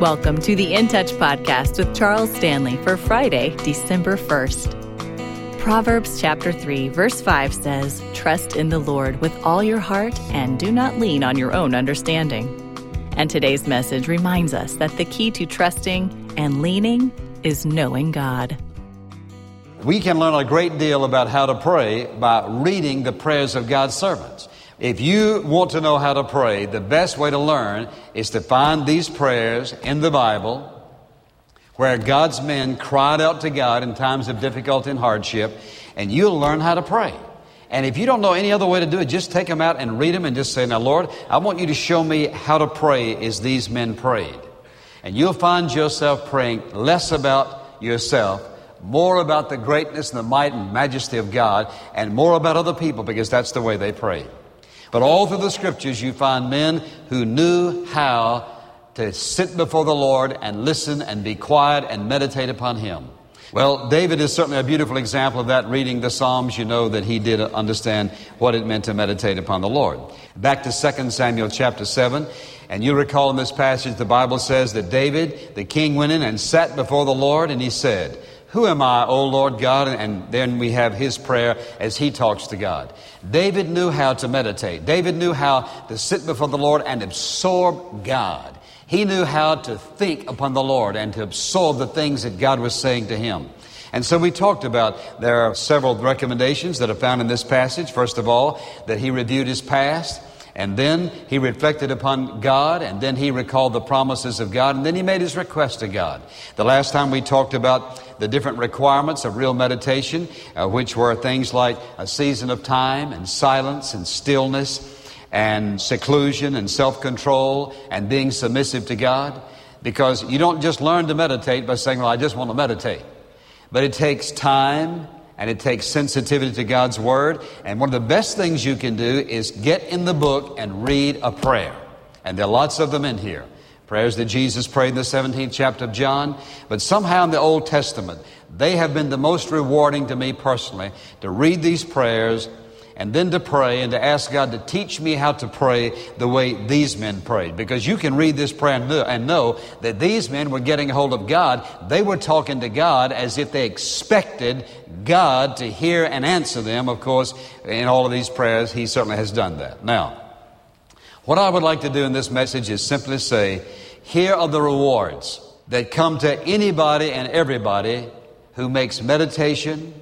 Welcome to the In Touch podcast with Charles Stanley for Friday, December 1st. Proverbs chapter 3, verse 5 says, Trust in the Lord with all your heart and do not lean on your own understanding. And today's message reminds us that the key to trusting and leaning is knowing God. We can learn a great deal about how to pray by reading the prayers of God's servants. If you want to know how to pray, the best way to learn is to find these prayers in the Bible where God's men cried out to God in times of difficulty and hardship, and you'll learn how to pray. And if you don't know any other way to do it, just take them out and read them and just say, Now, Lord, I want you to show me how to pray as these men prayed. And you'll find yourself praying less about yourself, more about the greatness and the might and majesty of God, and more about other people because that's the way they prayed. But all through the scriptures, you find men who knew how to sit before the Lord and listen and be quiet and meditate upon Him. Well, David is certainly a beautiful example of that. Reading the Psalms, you know that he did understand what it meant to meditate upon the Lord. Back to 2 Samuel chapter 7, and you recall in this passage, the Bible says that David, the king, went in and sat before the Lord, and he said, who am I, O Lord God? And then we have his prayer as he talks to God. David knew how to meditate. David knew how to sit before the Lord and absorb God. He knew how to think upon the Lord and to absorb the things that God was saying to him. And so we talked about there are several recommendations that are found in this passage. First of all, that he reviewed his past. And then he reflected upon God, and then he recalled the promises of God, and then he made his request to God. The last time we talked about the different requirements of real meditation, uh, which were things like a season of time, and silence, and stillness, and seclusion, and self control, and being submissive to God. Because you don't just learn to meditate by saying, Well, I just want to meditate. But it takes time and it takes sensitivity to God's Word. And one of the best things you can do is get in the book and read a prayer. And there are lots of them in here. Prayers that Jesus prayed in the 17th chapter of John. But somehow in the Old Testament, they have been the most rewarding to me personally to read these prayers and then to pray and to ask God to teach me how to pray the way these men prayed. Because you can read this prayer and know that these men were getting a hold of God. They were talking to God as if they expected God to hear and answer them. Of course, in all of these prayers, He certainly has done that. Now, what I would like to do in this message is simply say, here are the rewards that come to anybody and everybody who makes meditation,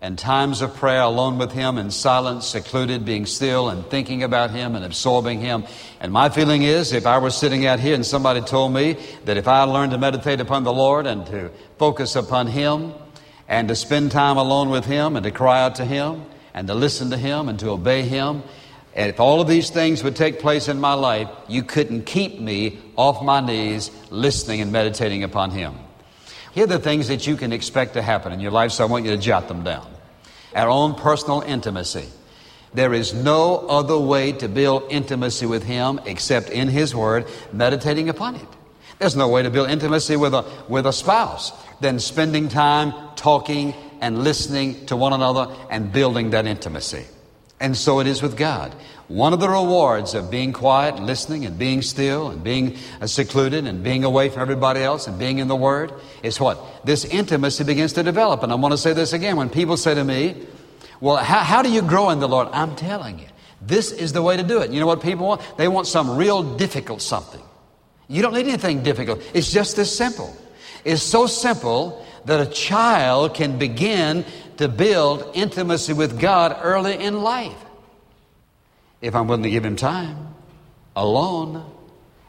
and times of prayer alone with Him in silence, secluded, being still and thinking about Him and absorbing Him. And my feeling is if I were sitting out here and somebody told me that if I learned to meditate upon the Lord and to focus upon Him and to spend time alone with Him and to cry out to Him and to listen to Him and to obey Him, and if all of these things would take place in my life, you couldn't keep me off my knees listening and meditating upon Him. Here are the things that you can expect to happen in your life, so I want you to jot them down. Our own personal intimacy. There is no other way to build intimacy with Him except in His Word, meditating upon it. There's no way to build intimacy with a, with a spouse than spending time talking and listening to one another and building that intimacy. And so it is with God. One of the rewards of being quiet, listening, and being still, and being uh, secluded, and being away from everybody else, and being in the Word is what? This intimacy begins to develop. And I want to say this again. When people say to me, Well, how, how do you grow in the Lord? I'm telling you, this is the way to do it. You know what people want? They want some real difficult something. You don't need anything difficult, it's just this simple. It's so simple that a child can begin to build intimacy with God early in life if I'm willing to give him time alone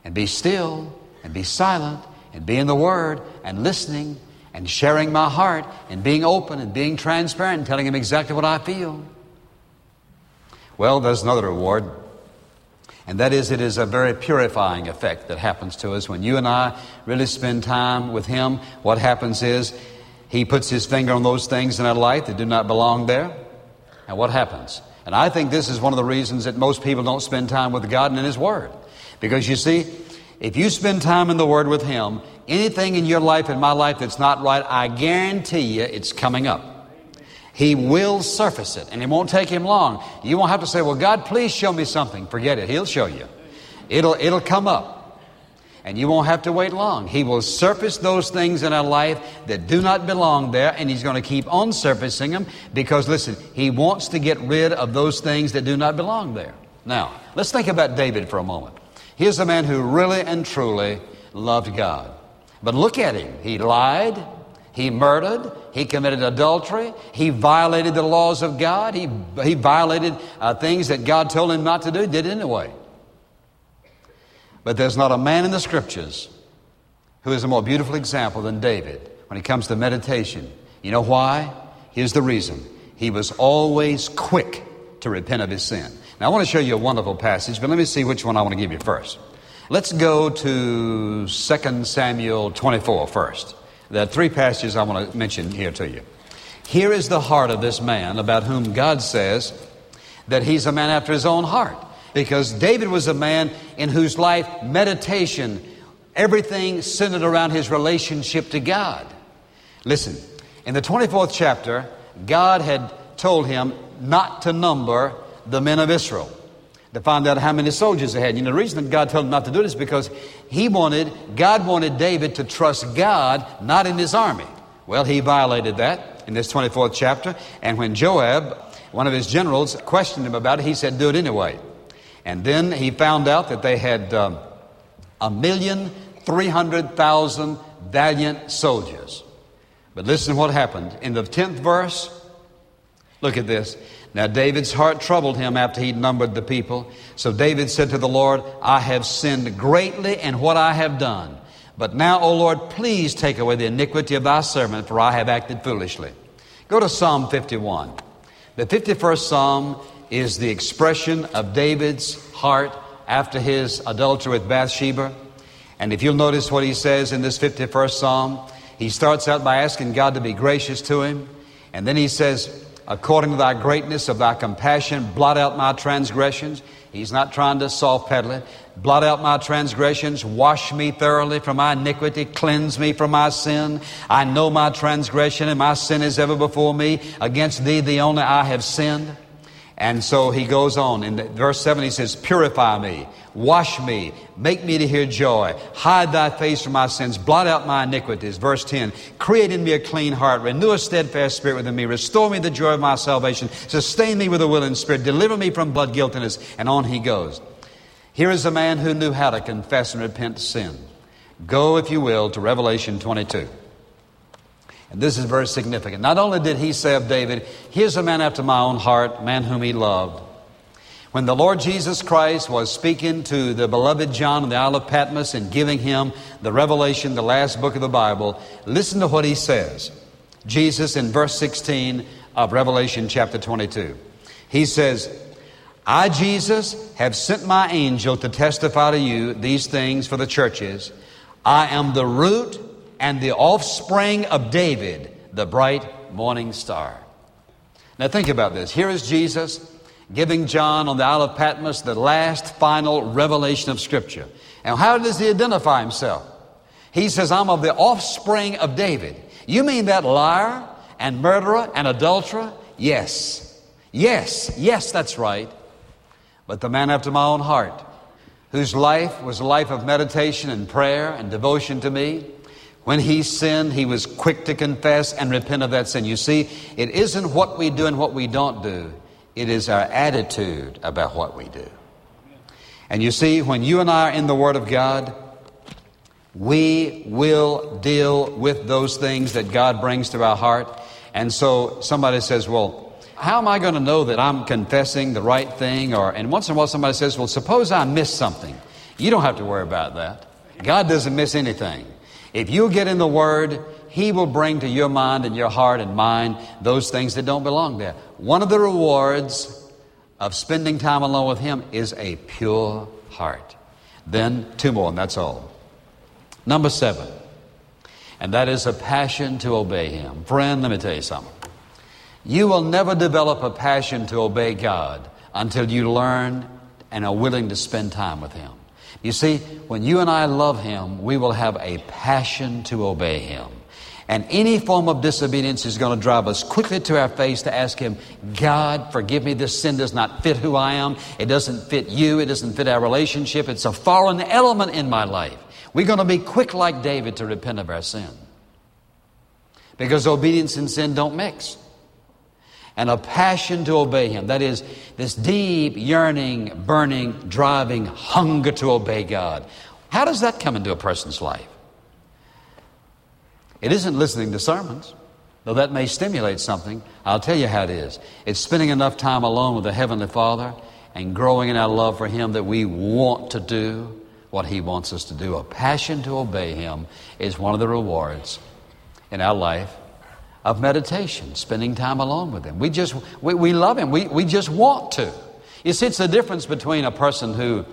and be still and be silent and be in the Word and listening and sharing my heart and being open and being transparent and telling him exactly what I feel. Well, there's another reward, and that is it is a very purifying effect that happens to us when you and I really spend time with Him. What happens is He puts His finger on those things in our life that do not belong there. And what happens? And I think this is one of the reasons that most people don't spend time with God and in His Word. Because you see, if you spend time in the Word with Him, anything in your life and my life that's not right, I guarantee you it's coming up. He will surface it, and it won't take Him long. You won't have to say, Well, God, please show me something. Forget it. He'll show you. It'll, it'll come up. And you won't have to wait long. He will surface those things in our life that do not belong there, and He's going to keep on surfacing them because, listen, He wants to get rid of those things that do not belong there. Now, let's think about David for a moment. Here's a man who really and truly loved God. But look at him. He lied. He murdered. He committed adultery. He violated the laws of God. He, he violated uh, things that God told him not to do, did anyway. But there's not a man in the scriptures who is a more beautiful example than David when it comes to meditation. You know why? Here's the reason. He was always quick to repent of his sin. Now, I want to show you a wonderful passage, but let me see which one I want to give you first. Let's go to 2 Samuel 24 first. There are three passages I want to mention here to you. Here is the heart of this man about whom God says that he's a man after his own heart. Because David was a man in whose life meditation, everything centered around his relationship to God. Listen, in the 24th chapter, God had told him not to number the men of Israel to find out how many soldiers they had. You know, the reason that God told him not to do this is because he wanted, God wanted David to trust God, not in his army. Well, he violated that in this 24th chapter. And when Joab, one of his generals, questioned him about it, he said, Do it anyway. And then he found out that they had um, a million three hundred thousand valiant soldiers. But listen to what happened. In the 10th verse, look at this. Now David's heart troubled him after he'd numbered the people. So David said to the Lord, I have sinned greatly in what I have done. But now, O Lord, please take away the iniquity of thy servant, for I have acted foolishly. Go to Psalm 51. The 51st Psalm is the expression of David's heart after his adultery with Bathsheba. And if you'll notice what he says in this 51st Psalm, he starts out by asking God to be gracious to him. And then he says, According to thy greatness of thy compassion, blot out my transgressions. He's not trying to soft pedal it. Blot out my transgressions, wash me thoroughly from my iniquity, cleanse me from my sin. I know my transgression and my sin is ever before me. Against thee, the only I have sinned. And so he goes on. In verse 7, he says, Purify me, wash me, make me to hear joy, hide thy face from my sins, blot out my iniquities. Verse 10, create in me a clean heart, renew a steadfast spirit within me, restore me the joy of my salvation, sustain me with a willing spirit, deliver me from blood guiltiness. And on he goes. Here is a man who knew how to confess and repent sin. Go, if you will, to Revelation 22. And this is very significant. Not only did he say of David, Here's a man after my own heart, man whom he loved. When the Lord Jesus Christ was speaking to the beloved John in the Isle of Patmos and giving him the revelation, the last book of the Bible, listen to what he says. Jesus in verse 16 of Revelation chapter 22. He says, I, Jesus, have sent my angel to testify to you these things for the churches. I am the root and the offspring of David, the bright morning star. Now think about this. Here is Jesus giving John on the Isle of Patmos the last final revelation of Scripture. And how does he identify himself? He says, I'm of the offspring of David. You mean that liar and murderer and adulterer? Yes. Yes, yes, that's right. But the man after my own heart, whose life was a life of meditation and prayer and devotion to me, when he sinned, he was quick to confess and repent of that sin. You see, it isn't what we do and what we don't do, it is our attitude about what we do. And you see, when you and I are in the Word of God, we will deal with those things that God brings to our heart. And so somebody says, Well, how am I going to know that I'm confessing the right thing? Or and once in a while somebody says, Well, suppose I miss something. You don't have to worry about that. God doesn't miss anything. If you get in the Word, He will bring to your mind and your heart and mind those things that don't belong there. One of the rewards of spending time alone with Him is a pure heart. Then two more, and that's all. Number seven, and that is a passion to obey Him. Friend, let me tell you something. You will never develop a passion to obey God until you learn and are willing to spend time with Him. You see, when you and I love Him, we will have a passion to obey Him. And any form of disobedience is going to drive us quickly to our face to ask Him, God, forgive me, this sin does not fit who I am. It doesn't fit you. It doesn't fit our relationship. It's a foreign element in my life. We're going to be quick like David to repent of our sin. Because obedience and sin don't mix. And a passion to obey Him. That is, this deep, yearning, burning, driving hunger to obey God. How does that come into a person's life? It isn't listening to sermons, though that may stimulate something. I'll tell you how it is. It's spending enough time alone with the Heavenly Father and growing in our love for Him that we want to do what He wants us to do. A passion to obey Him is one of the rewards in our life of meditation, spending time alone with Him. We just, we, we love Him. We, we just want to. You see, it's the difference between a person who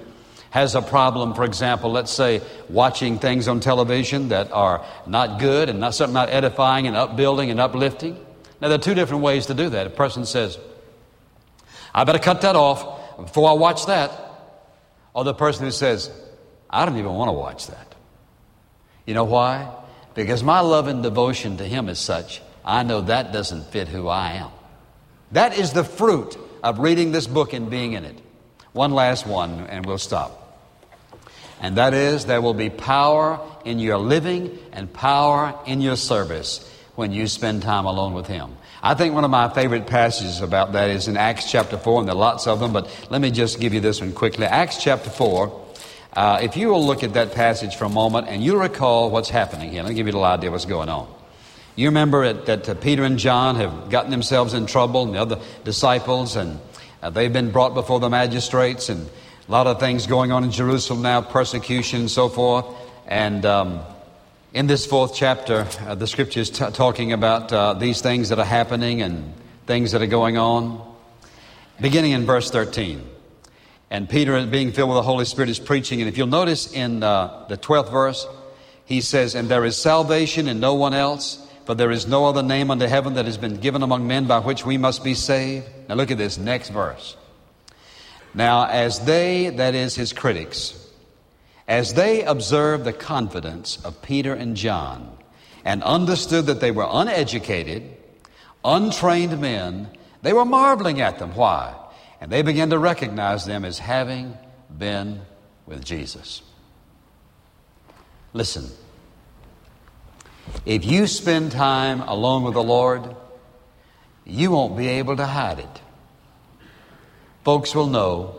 has a problem, for example, let's say watching things on television that are not good and not something not edifying and upbuilding and uplifting. Now, there are two different ways to do that. A person says, I better cut that off before I watch that. Or the person who says, I don't even want to watch that. You know why? Because my love and devotion to Him is such, I know that doesn't fit who I am. That is the fruit of reading this book and being in it. One last one, and we'll stop. And that is, there will be power in your living and power in your service when you spend time alone with Him. I think one of my favorite passages about that is in Acts chapter 4, and there are lots of them, but let me just give you this one quickly. Acts chapter 4. Uh, if you will look at that passage for a moment and you recall what's happening here, let me give you a little idea of what's going on. You remember that, that uh, Peter and John have gotten themselves in trouble, and the other disciples, and uh, they've been brought before the magistrates, and a lot of things going on in Jerusalem now, persecution and so forth. And um, in this fourth chapter, uh, the scripture is t- talking about uh, these things that are happening and things that are going on. Beginning in verse 13. And Peter, being filled with the Holy Spirit, is preaching. And if you'll notice in uh, the 12th verse, he says, And there is salvation in no one else, for there is no other name under heaven that has been given among men by which we must be saved. Now look at this next verse. Now, as they, that is his critics, as they observed the confidence of Peter and John and understood that they were uneducated, untrained men, they were marveling at them. Why? And they began to recognize them as having been with Jesus. Listen, if you spend time alone with the Lord, you won't be able to hide it folks will know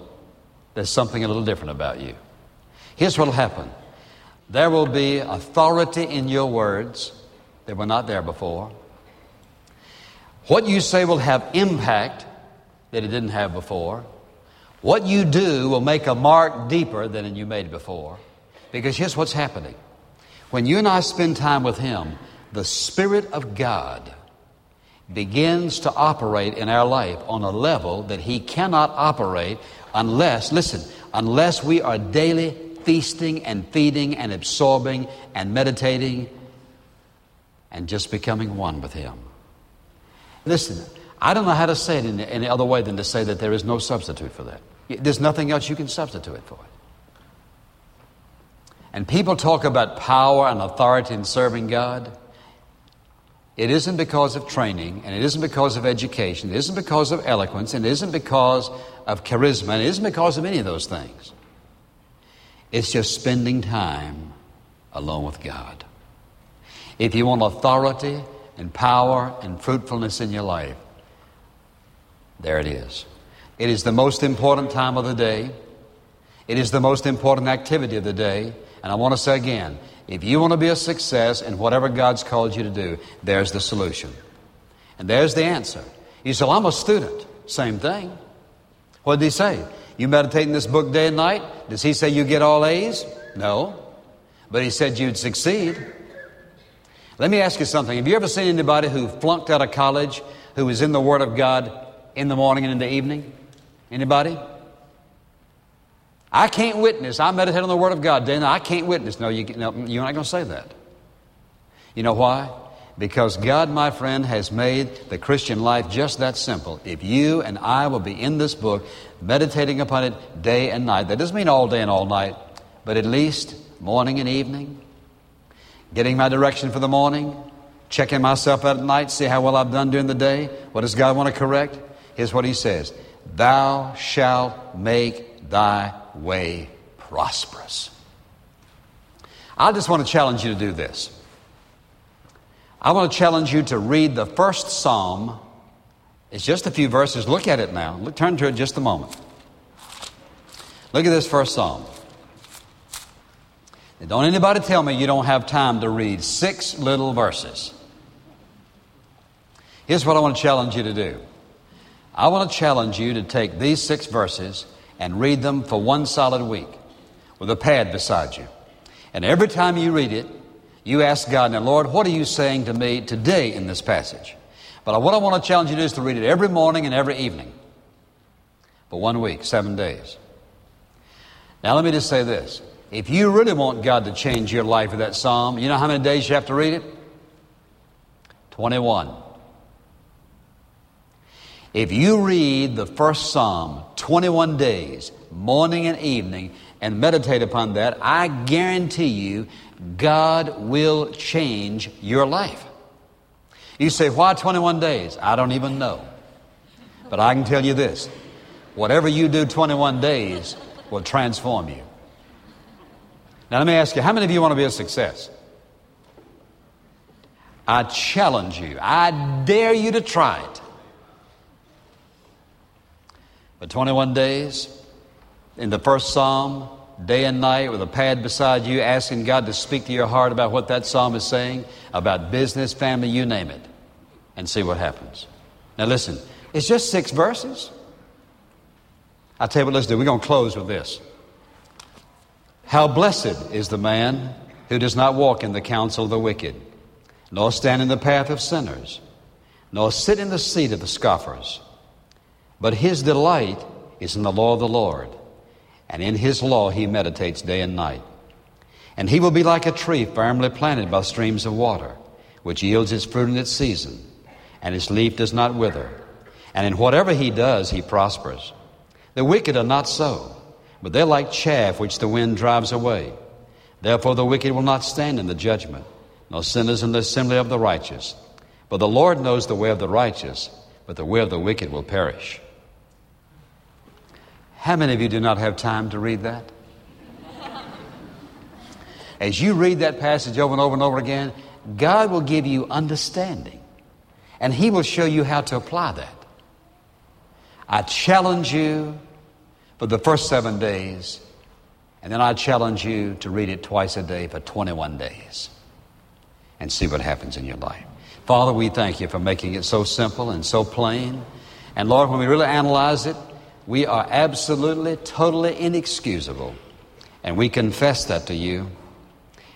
there's something a little different about you. Here's what will happen there will be authority in your words that were not there before. What you say will have impact that it didn't have before. What you do will make a mark deeper than you made before. Because here's what's happening. When you and I spend time with Him, the Spirit of God begins to operate in our life on a level that He cannot operate unless, listen, unless we are daily feasting and feeding and absorbing and meditating and just becoming one with Him. Listen, I don't know how to say it in any other way than to say that there is no substitute for that. There's nothing else you can substitute for it. And people talk about power and authority in serving God. It isn't because of training, and it isn't because of education, it isn't because of eloquence, and it isn't because of charisma, and it isn't because of any of those things. It's just spending time alone with God. If you want authority and power and fruitfulness in your life, there it is. It is the most important time of the day. It is the most important activity of the day. And I want to say again, if you want to be a success in whatever God's called you to do, there's the solution. And there's the answer. You say, well, I'm a student. Same thing. What did he say? You meditate in this book day and night? Does he say you get all A's? No. But he said you'd succeed. Let me ask you something. Have you ever seen anybody who flunked out of college who was in the Word of God in the morning and in the evening? Anybody? I can't witness. I meditate on the Word of God. Then I can't witness. No, you, no, you're not going to say that. You know why? Because God, my friend, has made the Christian life just that simple. If you and I will be in this book, meditating upon it day and night, that doesn't mean all day and all night, but at least morning and evening, getting my direction for the morning, checking myself out at night, see how well I've done during the day. What does God want to correct? Here's what He says Thou shalt make thy way prosperous. I just want to challenge you to do this. I want to challenge you to read the first psalm. It's just a few verses. Look at it now. Look, turn to it just a moment. Look at this first psalm. Don't anybody tell me you don't have time to read six little verses. Here's what I want to challenge you to do. I want to challenge you to take these six verses and read them for one solid week with a pad beside you. And every time you read it, you ask God, now, Lord, what are you saying to me today in this passage? But what I want to challenge you to do is to read it every morning and every evening for one week, seven days. Now, let me just say this. If you really want God to change your life with that psalm, you know how many days you have to read it? 21. If you read the first psalm 21 days, morning and evening, and meditate upon that, I guarantee you God will change your life. You say, why 21 days? I don't even know. But I can tell you this whatever you do 21 days will transform you. Now, let me ask you how many of you want to be a success? I challenge you, I dare you to try it. For 21 days, in the first psalm, day and night with a pad beside you, asking God to speak to your heart about what that psalm is saying, about business, family, you name it, and see what happens. Now, listen, it's just six verses. I'll tell you what, let's do. We're going to close with this. How blessed is the man who does not walk in the counsel of the wicked, nor stand in the path of sinners, nor sit in the seat of the scoffers. But his delight is in the law of the Lord and in his law he meditates day and night. And he will be like a tree firmly planted by streams of water, which yields its fruit in its season, and its leaf does not wither. And in whatever he does, he prospers. The wicked are not so, but they're like chaff which the wind drives away. Therefore the wicked will not stand in the judgment, nor sinners in the assembly of the righteous. For the Lord knows the way of the righteous, but the way of the wicked will perish. How many of you do not have time to read that? As you read that passage over and over and over again, God will give you understanding and He will show you how to apply that. I challenge you for the first seven days, and then I challenge you to read it twice a day for 21 days and see what happens in your life. Father, we thank you for making it so simple and so plain. And Lord, when we really analyze it, we are absolutely, totally inexcusable. And we confess that to you.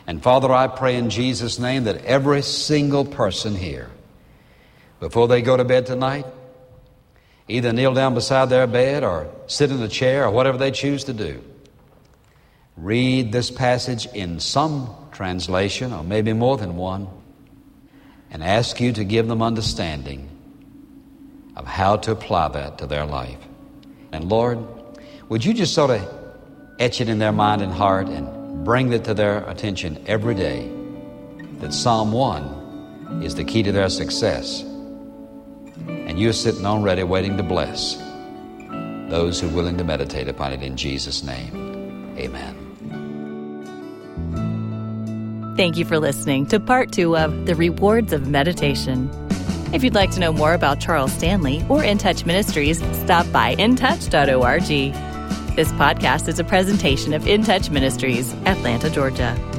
And Father, I pray in Jesus' name that every single person here, before they go to bed tonight, either kneel down beside their bed or sit in a chair or whatever they choose to do, read this passage in some translation or maybe more than one and ask you to give them understanding of how to apply that to their life. And Lord, would you just sort of etch it in their mind and heart and bring it to their attention every day that Psalm 1 is the key to their success. And you're sitting on ready waiting to bless those who are willing to meditate upon it in Jesus' name. Amen. Thank you for listening to part two of The Rewards of Meditation. If you'd like to know more about Charles Stanley or In Touch Ministries, stop by intouch.org. This podcast is a presentation of In Touch Ministries, Atlanta, Georgia.